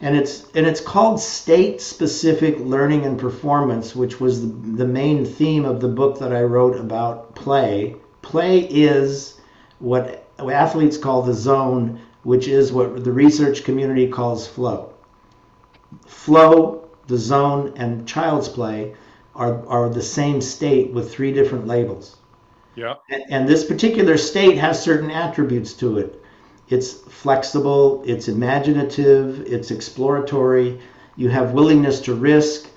and it's and it's called state specific learning and performance which was the, the main theme of the book that i wrote about play play is what athletes call the zone which is what the research community calls flow flow the zone and child's play are, are the same state with three different labels Yeah. and, and this particular state has certain attributes to it. It's flexible, it's imaginative, it's exploratory. You have willingness to risk.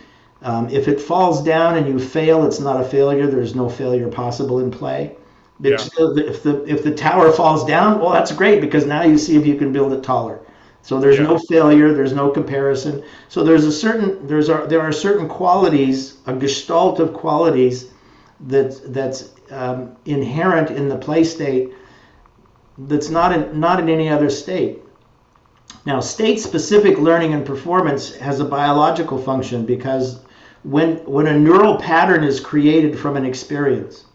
Um, if it falls down and you fail, it's not a failure. There's no failure possible in play. If, if the if the tower falls down, well, that's great because now you see if you can build it taller. So there's Yeah. no failure. There's no comparison. So there's a certain there's a, there are certain qualities, a gestalt of qualities that that's um, inherent in the play state that's not in, not in any other state. Now, state-specific learning and performance has a biological function because when when a neural pattern is created from an experience,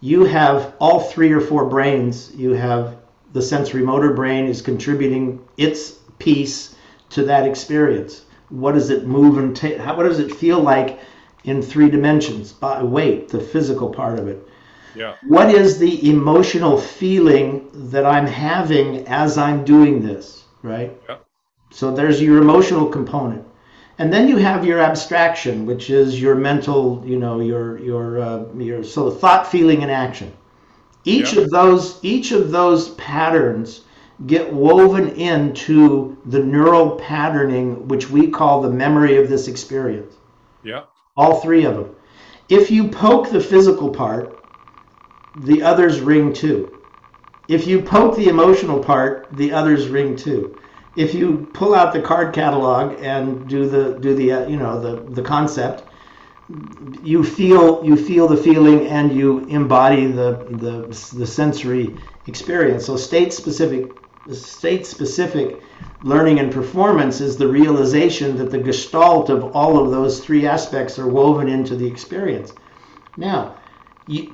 you have all three or four brains. You have the sensory motor brain is contributing its piece to that experience. What does it move and ta- how, what does it feel like in three dimensions? By weight, the physical part of it Yeah. what is the emotional feeling that I'm having as I'm doing this, right? Yeah. So there's your emotional component. And then you have your abstraction, which is your mental, you know, your your uh, your so thought, feeling, and action. Each Yeah. of those each of those patterns get woven into the neural patterning, which we call the memory of this experience. Yeah. All three of them. If you poke the physical part, the others ring too. If you poke the emotional part, the others ring too. If you pull out the card catalog and do the do the uh, you know the the concept, you feel you feel the feeling and you embody the the, the sensory experience. So state specific state specific learning and performance is the realization that the gestalt of all of those three aspects are woven into the experience. Now,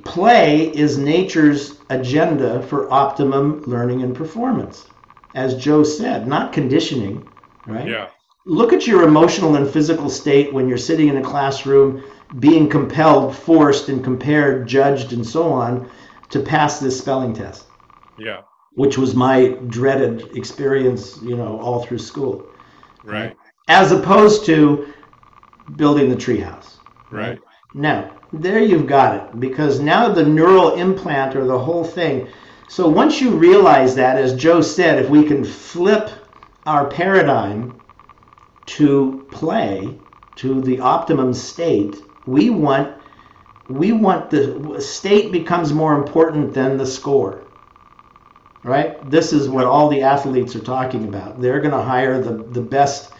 play is nature's agenda for optimum learning and performance. As Joe said, not conditioning, right? Yeah. Look at your emotional and physical state when you're sitting in a classroom being compelled, forced, and compared, judged, and so on to pass this spelling test. Yeah. Which was my dreaded experience, you know, all through school. Right. As opposed to building the treehouse. Right. Now, there you've got it, because now the neural implant or the whole thing. So once you realize that, as Joe said, if we can flip our paradigm to play, to the optimum state, we want we want the state becomes more important than the score right? This is what all the athletes are talking about. They're going to hire the, the best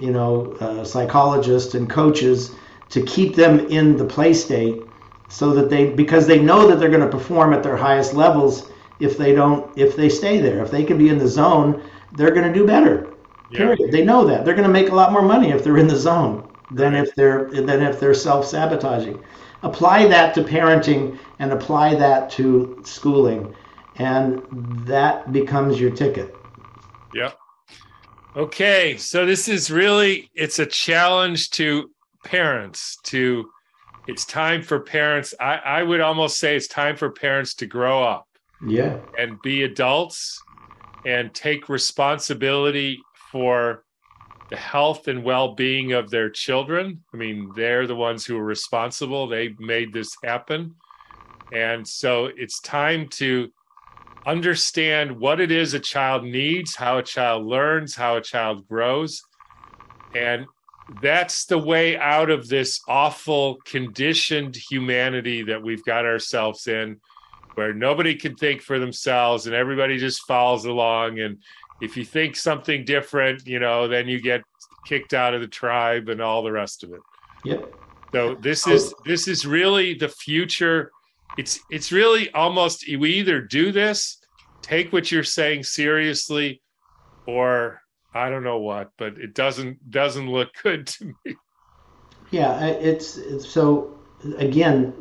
you know uh, psychologists and coaches to keep them in the play state so that they because they know that they're going to perform at their highest levels if they don't if they stay there if they can be in the zone they're going to do better yeah. period they know that they're going to make a lot more money if they're in the zone than if they're than if they're self-sabotaging. Apply that to parenting and apply that to schooling, and that becomes your ticket. Yep. Okay, so this is really it's a challenge to parents to it's time for parents I, I would almost say it's time for parents to grow up yeah. And be adults and take responsibility for the health and well-being of their children. I mean they're the ones who are responsible. They made this happen. And so it's time to understand what it is a child needs how a child learns how a child grows. And that's the way out of this awful conditioned humanity that we've got ourselves in where nobody can think for themselves and everybody just follows along and if you think something different, you know, then you get kicked out of the tribe and all the rest of it. Yep. So this is this is really the future. It's it's really almost we either do this, take what you're saying seriously, or I don't know what, but it doesn't doesn't look [laughs] good to me. Yeah, it's, it's so again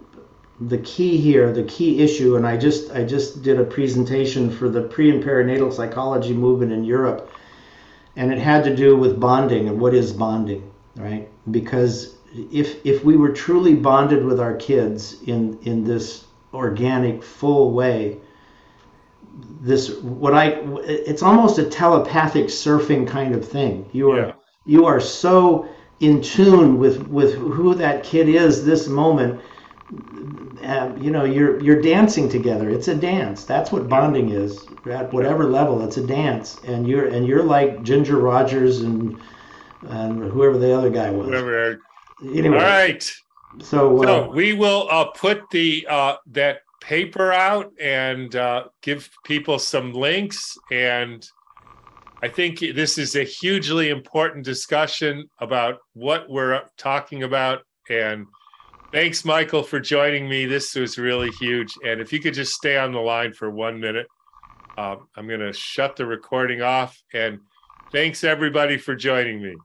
the key here, the key issue, and I just I just did a presentation for the pre and perinatal psychology movement in Europe, and it had to do with bonding and what is bonding, right? Because if if we were truly bonded with our kids in in this organic full way, this what I it's almost a telepathic surfing kind of thing. You are yeah. you are so in tune with with who that kid is this moment um, you know you're you're dancing together. It's a dance. That's what bonding is. At whatever level it's a dance. And you're and you're like ginger rogers and and whoever the other guy was. Whoever anyway, all right. So, uh, so we will uh, put the uh, that paper out and uh, give people some links. And I think this is a hugely important discussion about what we're talking about and Thanks, Michael, for joining me. This was really huge. And if you could just stay on the line for one minute, um, I'm going to shut the recording off. And thanks, everybody, for joining me.